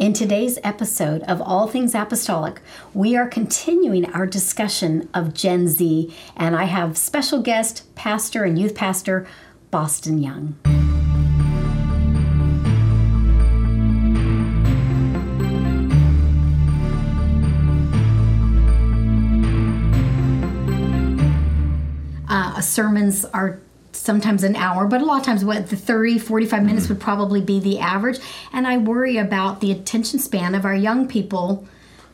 In today's episode of All Things Apostolic, we are continuing our discussion of Gen Z, and I have special guest, pastor and youth pastor, Boston Young. Uh, sermons are sometimes an hour, but a lot of times what the 30, 45 minutes would probably be the average. And I worry about the attention span of our young people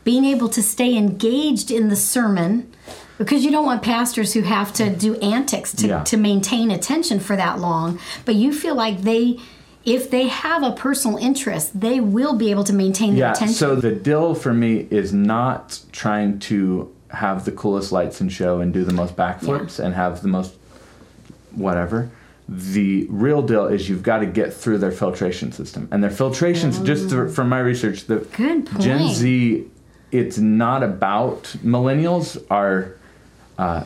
being able to stay engaged in the sermon because you don't want pastors who have to do antics to, Yeah. to maintain attention for that long. But you feel like they if they have a personal interest, they will be able to maintain their Yeah, attention. so the deal for me is not trying to have the coolest lights and show and do the most backflips and have the most whatever. The real deal is you've got to get through their filtration system. And their filtrations, just to, from my research, the Gen. Z, it's not about millennials are uh,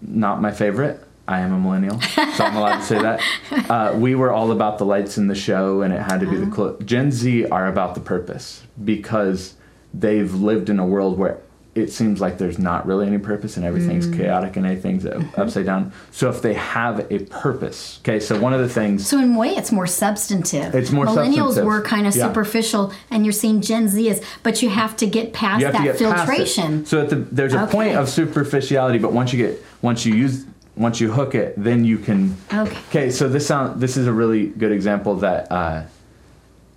not my favorite. I am a millennial, so I'm allowed to say that. Uh, we were all about the lights in the show, and it had to be the clo- Gen Z are about the purpose because they've lived in a world where it seems like there's not really any purpose and everything's chaotic and everything's upside down. So if they have a purpose, okay. So one of the things So in a way, it's more substantive. It's more Millennials substantive. were kind of Yeah. superficial, and you're seeing Gen Z is, but you have to get past you have that to get past filtration. it. So at the, there's a Okay. point of superficiality, but once you get once you use once you hook it, then you can. Okay. Okay, so this sound this is a really good example that uh,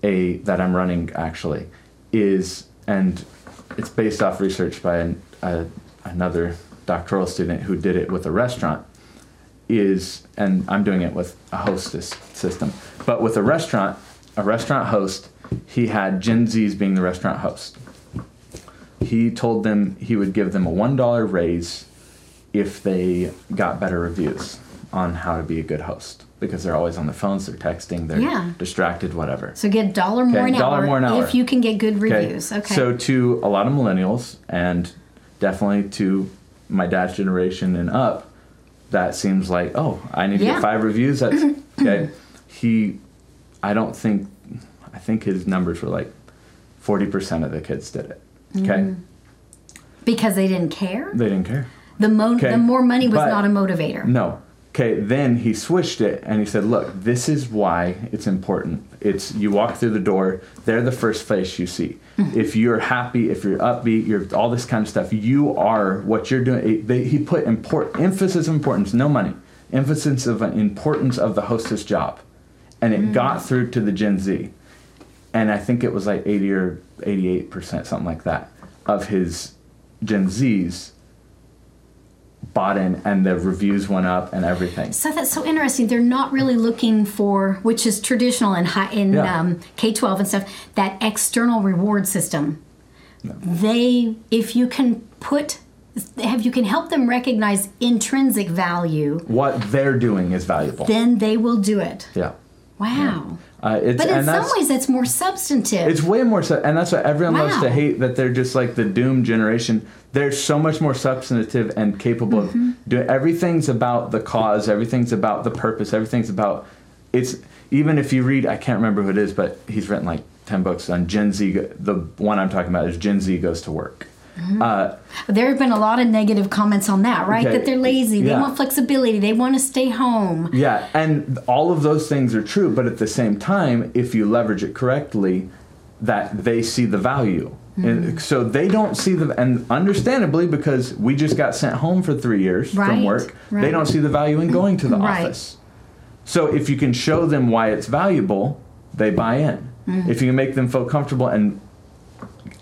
a that I'm running actually is and it's based off research by an, a, another doctoral student who did it with a restaurant is and I'm doing it with a hostess system but with a restaurant a restaurant host he had Gen Z's being the restaurant host. He told them he would give them a one dollar raise if they got better reviews on how to be a good host because they're always on their phones they're texting they're Yeah. distracted whatever So get dollar more Okay, an dollar hour more an hour. if you can get good reviews. Okay. So to a lot of millennials and definitely to my dad's generation and up, that seems like oh I need to Yeah. get five reviews. That's okay. He, I don't think, I think his numbers were like forty percent of the kids did it. Okay, Mm-hmm. because they didn't care. they didn't care. The mo- Okay, the more money was but- not a motivator. No. Okay, then he switched it and he said, "Look, this is why it's important. It's you walk through the door, they're the first face you see. Mm-hmm. If you're happy, if you're upbeat, you're all this kind of stuff. You are what you're doing." It- they, he put import, emphasis of importance, no money, emphasis of importance of the hostess job, and it mm. got through to the Gen Z, and I think it was like 80 or 88 percent, something like that, of his Gen Zs bought in and the reviews went up and everything. So that's so interesting. They're not really looking for, which is traditional in high, in Yeah. um, K twelve and stuff, that external reward system. They, if you can put, have you can help them recognize intrinsic value, What they're doing is valuable. then they will do it. yeah. Wow. Uh, it's, But in some ways, that's more substantive. it's way more and that's what everyone loves to hate that they're just like the doomed generation. They're so much more substantive and capable Mm-hmm. of doing everything's about the cause, everything's about the purpose, everything's about it's even if you read I can't remember who it is, but he's written like ten books on Gen Z. The one I'm talking about is Gen Z goes to work. Mm-hmm. Uh, there have been a lot of negative comments on that, right? Okay. That they're lazy, they want flexibility, they want to stay home. Yeah, and all of those things are true, but at the same time, if you leverage it correctly, that they see the value. Mm-hmm. And so they don't see the and understandably because we just got sent home for 3 years Right, from work, right. they don't see the value in going to the Right. office. So if you can show them why it's valuable, they buy in. Mm-hmm. If you can make them feel comfortable and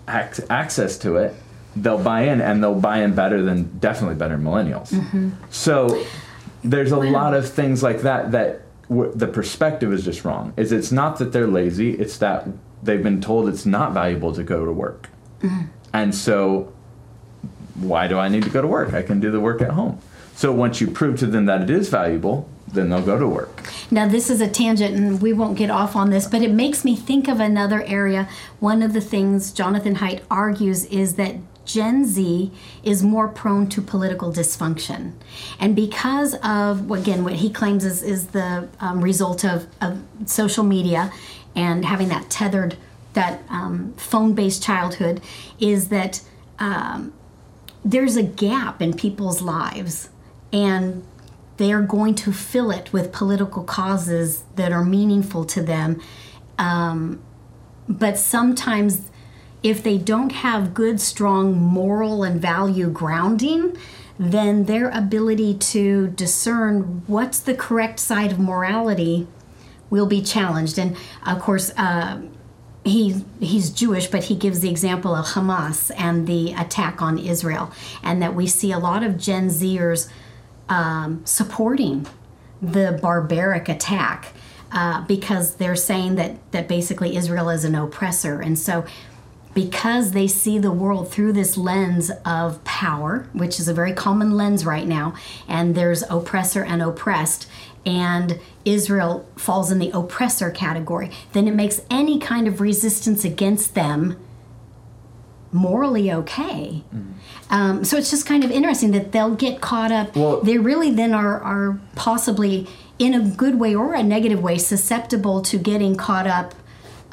ac- access to it, they'll buy in and they'll buy in better than definitely better millennials. Mm-hmm. So there's a lot of things like that that w- the perspective is just wrong. Is it's not that they're lazy, it's that they've been told it's not valuable to go to work. And so why do I need to go to work? I can do the work at home. So once you prove to them that it is valuable, then they'll go to work. Now, this is a tangent, and we won't get off on this, but it makes me think of another area. One of the things Jonathan Haidt argues is that Gen Z is more prone to political dysfunction. And because of, again, what he claims is, is the um, result of, of social media and having that tethered that um, phone-based childhood is that um, there's a gap in people's lives, and they are going to fill it with political causes that are meaningful to them. Um, but sometimes, if they don't have good, strong moral and value grounding, then their ability to discern what's the correct side of morality will be challenged. And of course, uh, he he's Jewish, but he gives the example of Hamas and the attack on Israel, and that we see a lot of Gen Zers um, supporting the barbaric attack uh, because they're saying that that basically Israel is an oppressor, and so because they see the world through this lens of power, which is a very common lens right now, and there's oppressor and oppressed, and Israel falls in the oppressor category, then it makes any kind of resistance against them morally okay. Mm. Um, so it's just kind of interesting that they'll get caught up. Well, they really then are, are possibly, in a good way or a negative way, susceptible to getting caught up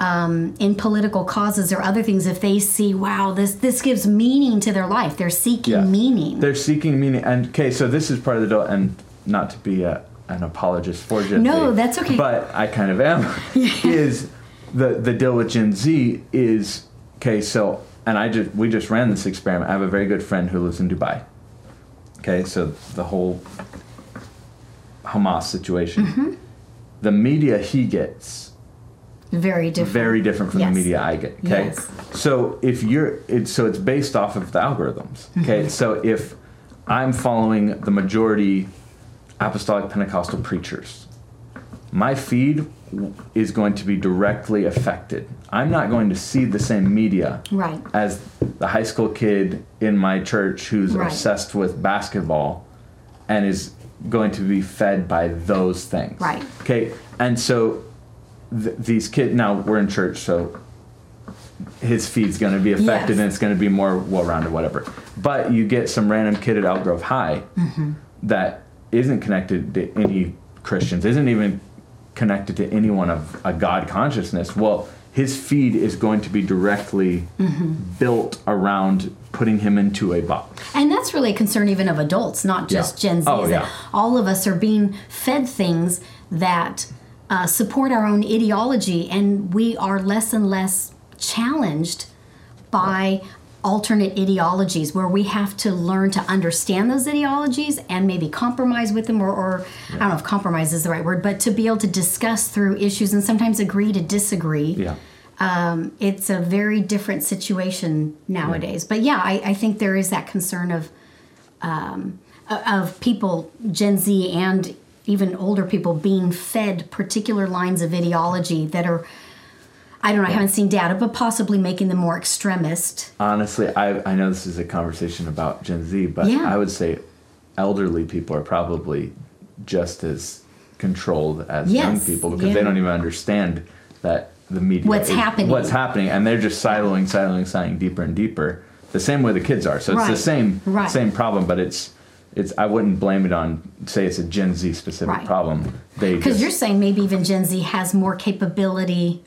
um, in political causes or other things if they see wow this this gives meaning to their life. They're seeking yeah. meaning. They're seeking meaning. And okay so this is part of the deal and not to be a, an apologist for Gen no Z, that's okay. but I kind of am is the the deal with Gen Z is okay so and I just we just ran this experiment. I have a very good friend who lives in Dubai. Okay so the whole Hamas situation. Mm-hmm. the media he gets very different. Very different from yes. the media I get. Okay. Yes. So if you're, it, so it's based off of the algorithms. Okay. Mm-hmm. So if I'm following the majority apostolic Pentecostal preachers, my feed is going to be directly affected. I'm not going to see the same media right. as the high school kid in my church who's right. obsessed with basketball and is going to be fed by those things. Right. Okay. And so th- these kids now we're in church so his feed's going to be affected yes. and it's going to be more well-rounded whatever but you get some random kid at Elk Grove High mm-hmm. that isn't connected to any christians isn't even connected to anyone of a god consciousness well his feed is going to be directly mm-hmm. built around putting him into a box. And that's really a concern even of adults, not just yeah. Gen Z. Oh, yeah. All of us are being fed things that uh, support our own ideology, and we are less and less challenged by alternate ideologies where we have to learn to understand those ideologies and maybe compromise with them or, or yeah. i don't know if compromise is the right word but to be able to discuss through issues and sometimes agree to disagree yeah. Um, it's a very different situation nowadays yeah. but yeah I, I, think there is that concern of um, of people gen z and even older people being fed particular lines of ideology that are I don't know, I haven't seen data, but possibly making them more extremist. Honestly, I, I know this is a conversation about Gen Z, but yeah. I would say elderly people are probably just as controlled as yes. young people because yeah. they don't even understand that the media what's is, happening what's happening and they're just siloing siloing siloing deeper and deeper the same way the kids are so it's right. the same right. same problem but it's it's I wouldn't blame it on say it's a Gen Z specific right. problem. Because you're saying maybe even Gen Z has more capability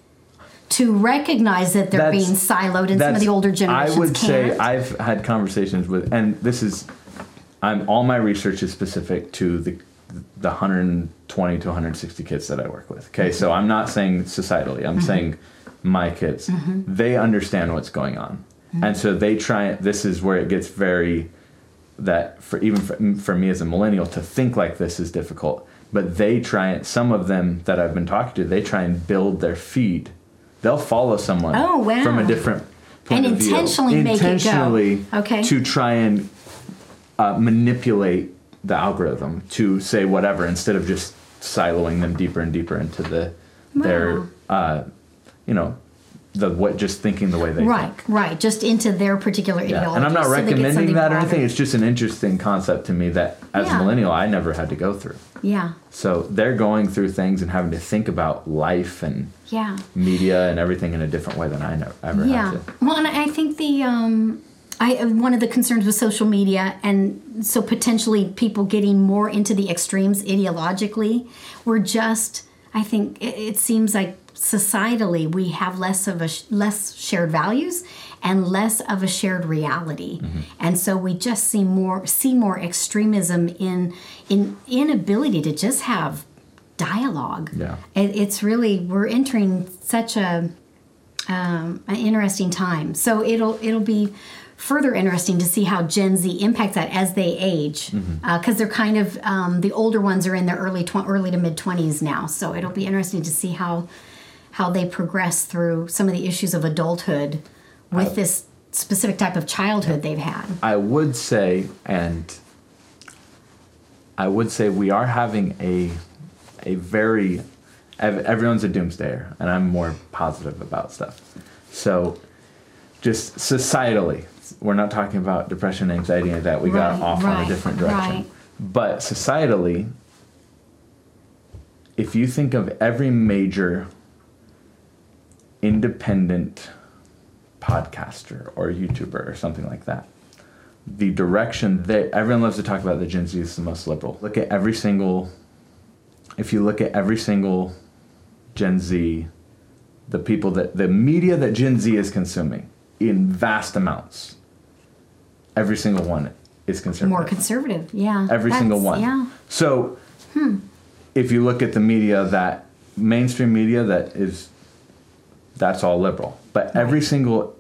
to recognize that they're being siloed, and some of the older generations. I would can't. say I've had conversations with, and this is, I'm all my research is specific to the the 120 to 160 kids that I work with. Okay, mm-hmm. so I'm not saying societally. I'm mm-hmm. saying my kids. Mm-hmm. They understand what's going on, mm-hmm. and so they try. This is where it gets very that for even for, for me as a millennial to think like this is difficult but they try and some of them that i've been talking to they try and build their feed they'll follow someone oh, wow. from a different point and of intentionally view make intentionally it go. Okay. to try and uh, manipulate the algorithm to say whatever instead of just siloing them deeper and deeper into the wow. their uh, you know the what just thinking the way they right think. right just into their particular yeah. ideology and i'm not so recommending that or anything it's just an interesting concept to me that as yeah. a millennial i never had to go through yeah so they're going through things and having to think about life and yeah media and everything in a different way than i never, ever yeah. had to well and i think the um I, one of the concerns with social media, and so potentially people getting more into the extremes ideologically, were just, I think it, it seems like societally we have less of a sh- less shared values and less of a shared reality. And so we just see more see more extremism in in inability to just have dialogue. Yeah. it, it's really we're entering such a um, an interesting time. So it'll it'll be further interesting to see how gen z impacts that as they age because they're kind of um, the older ones are in their early tw- early to mid 20s now. So it'll be interesting to see how how they progress through some of the issues of adulthood with this specific type of childhood they've had I would say, and I would say we are having a a very everyone's a doomsdayer, and I'm more positive about stuff. So, just societally, we're not talking about depression, anxiety, and that we got Right, off on a different direction. right. But societally, if you think of every major independent podcaster or YouTuber or something like that, the direction that everyone loves to talk about the Gen Z is the most liberal. Look at every single, if you look at every single Gen Z, the people that, the media that Gen Z is consuming in vast amounts, every single one is conservative. more conservative yeah Every single one. yeah So, hmm. if you look at the media that mainstream media that is, that's all liberal. But every single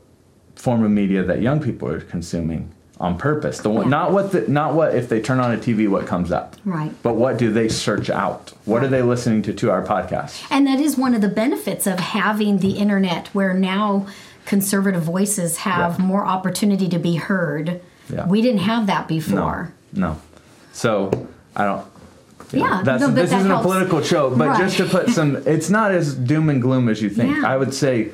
form of media that young people are consuming on purpose, the one, Yeah. not what the, not what if they turn on a TV, what comes up, right but what do they search out? What are they listening to to our podcast? And that is one of the benefits of having the internet, where now conservative voices have Yeah. more opportunity to be heard. Yeah. We didn't have that before. No, before. no. So I don't. Yeah, that's, no, this that isn't helps. a political show, but Right. just to put some, it's not as doom and gloom as you think. Yeah. I would say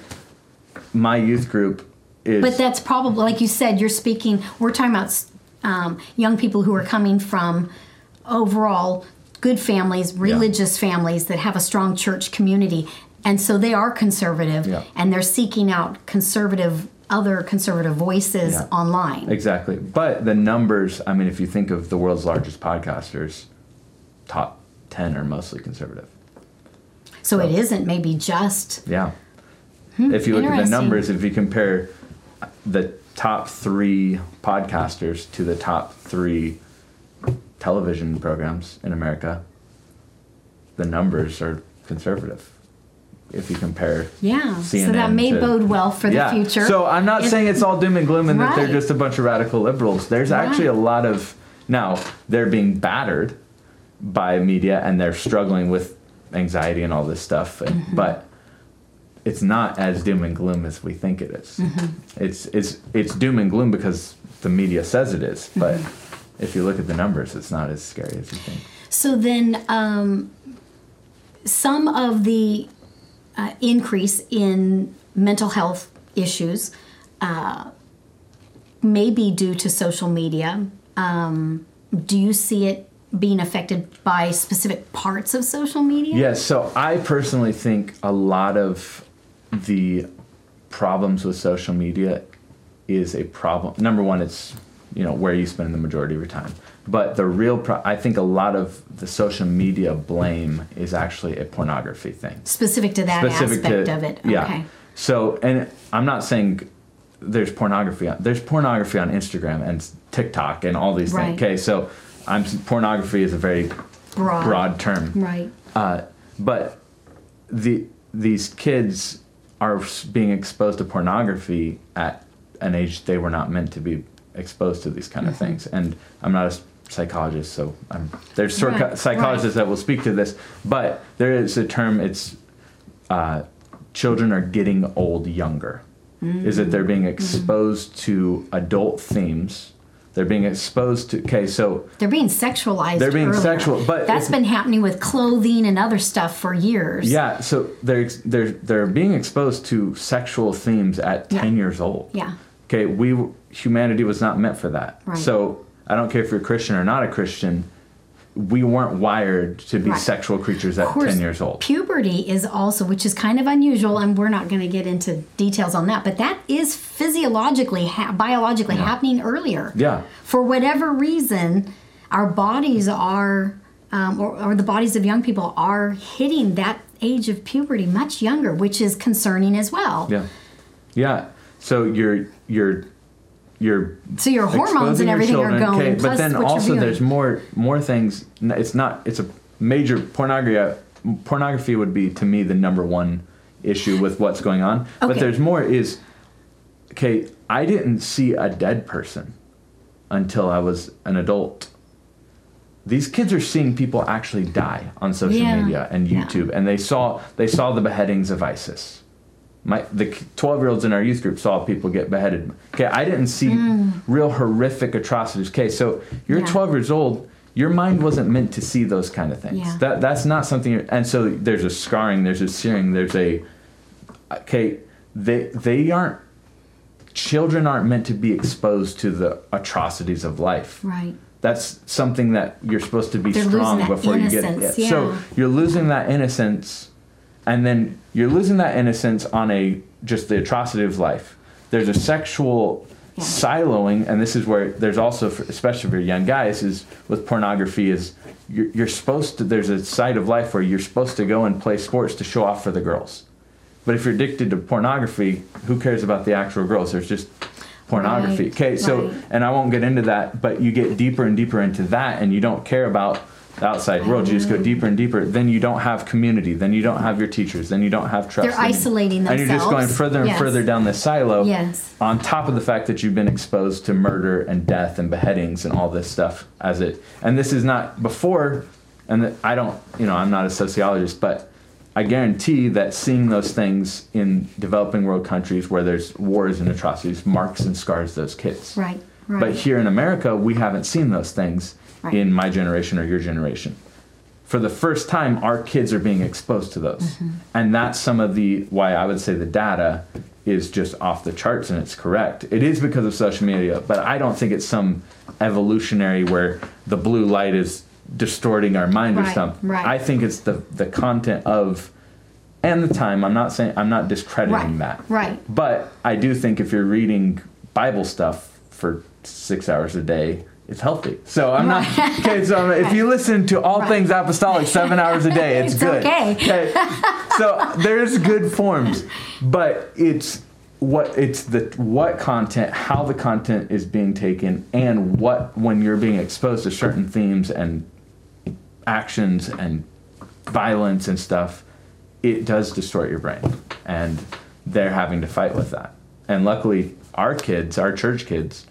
my youth group is. But that's probably, like you said, you're speaking, we're talking about um, young people who are coming from overall good families, religious families that have a strong church community. And so they are conservative Yeah. and they're seeking out conservative, other conservative voices Yeah. online. Exactly. But the numbers, I mean, if you think of the world's largest podcasters, top 10 are mostly conservative. So it isn't maybe just Yeah. if you look at the Hmm, numbers, if you compare the top three podcasters to the top three television programs in America, the numbers are conservative. If you compare Yeah, so that may to- bode well for the future. So I'm not If- saying it's all doom and gloom and that they're just a bunch of radical liberals. There's actually a lot of now they're being battered by media and they're struggling with anxiety and all this stuff. And, Mm-hmm. But it's not as doom and gloom as we think it is. Mm-hmm. It's it's it's doom and gloom because the media says it is. But Mm-hmm. if you look at the numbers, it's not as scary as you think. So then, um, some of the uh, increase in mental health issues uh, may be due to social media. Um, do you see it being affected by specific parts of social media? Yes, so I personally think a lot of the problems with social media is a problem. Number one, it's you know where you spend the majority of your time. But the real, pro- I think a lot of the social media blame is actually a pornography thing. Specific to that aspect of it. Yeah. Okay. So, and I'm not saying there's pornography on there's pornography on Instagram and TikTok and all these Right. things. Okay, so I'm pornography is a very Broad. broad term. Right. Uh, but the these kids are being exposed to pornography at an age they were not meant to be exposed to these kind of Mm-hmm. things. And I'm not a psychologist, so I'm, there's sort Right, of psychologists right. that will speak to this. But there is a term. It's uh, children are getting old younger. Is that they're being exposed to adult themes. They're being exposed to okay, so They're being sexualized. They're being earlier. sexual, but that's been happening with clothing and other stuff for years. Yeah, so they're they're they're being exposed to sexual themes at ten years old. Yeah. Okay, we humanity was not meant for that. Right. So I don't care if you're a Christian or not a Christian. We weren't wired to be Right. sexual creatures at course, ten years old. Puberty is also, which is kind of unusual, and we're not going to get into details on that, but that is physiologically, ha- biologically happening earlier. Yeah. For whatever reason, our bodies are, um, or, or the bodies of young people are hitting that age of puberty much younger, which is concerning as well. Yeah. Yeah. So you're you're you're So your hormones and everything children, are going. okay, but then also there's more more things. It's not. It's a major pornography. Pornography would be to me the number one issue with what's going on. But there's more. Is okay. I didn't see a dead person until I was an adult. These kids are seeing people actually die on social Yeah. media and Yeah. YouTube, and they saw they saw the beheadings of ISIS. My the twelve year olds in our youth group saw people get beheaded. Okay, I didn't see real horrific atrocities. Okay, so you're Mm. Yeah. twelve years old. Your mind wasn't meant to see those kind of things. Yeah. That that's not something. you're- And so there's a scarring. There's a searing. There's a okay. They they aren't. Children aren't meant to be exposed to the atrocities of life right. that's something that you're supposed to be They're strong before you get yeah. so you're losing that innocence and then you're losing that innocence on a just the atrocity of life. There's a sexual siloing and this is where there's also for, especially for young guys is with pornography is you're, you're supposed to there's a side of life where you're supposed to go and play sports to show off for the girls. But if you're addicted to pornography who cares about the actual girls? There's just pornography Right, okay so right. and I won't get into that, but you get deeper and deeper into that, and you don't care about the outside world. You just go mm. deeper and deeper. Then you don't have community. Then you don't have your teachers. Then you don't have trust. They're isolating And you're just going further and Yes. further down this silo. Yes. On top of the fact that you've been exposed to murder and death and beheadings and all this stuff as it, and this is not before, and that I don't, you know, I'm not a sociologist, but I guarantee that seeing those things in developing world countries where there's wars and atrocities marks and scars those kids. Right. Right. But here in America, we haven't seen those things Right. in my generation or your generation. For the first time, our kids are being exposed to those. Mm-hmm. And that's some of the why I would say the data is just off the charts and it's correct. It is because of social media, but I don't think it's some evolutionary where the blue light is distorting our mind or Right, something. right. I think it's the the content of and the time. I'm not saying I'm not discrediting Right, that. right. But I do think if you're reading Bible stuff for six hours a day, it's healthy. So I'm not okay. So if you listen to all things apostolic seven hours a day, it's, It's good. okay. So there's good forms, but it's what it's the what content, how the content is being taken, and what when you're being exposed to certain themes and actions and violence and stuff, it does distort your brain, and they're having to fight with that. And luckily, our kids, our church kids,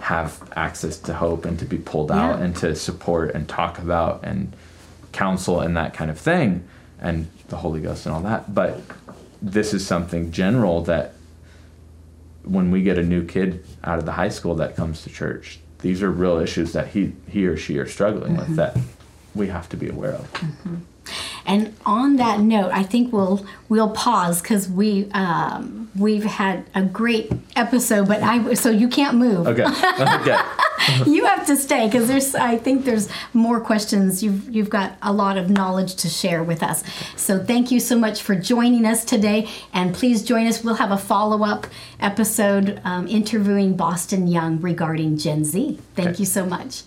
have access to hope and to be pulled out and to support and talk about and counsel and that kind of thing, and the Holy Ghost and all that. But this is something general that when we get a new kid out of the high school that comes to church, these are real issues that he he or she are struggling with mm-hmm. that we have to be aware of. And on that note, I think we'll we'll pause because we um, we've had a great episode, but I so you can't move. Okay. okay. you have to stay because there's I think there's more questions. You've you've got a lot of knowledge to share with us. So thank you so much for joining us today, and please join us. We'll have a follow up episode um, interviewing Boston Young regarding Gen Z. Thank Okay. you so much.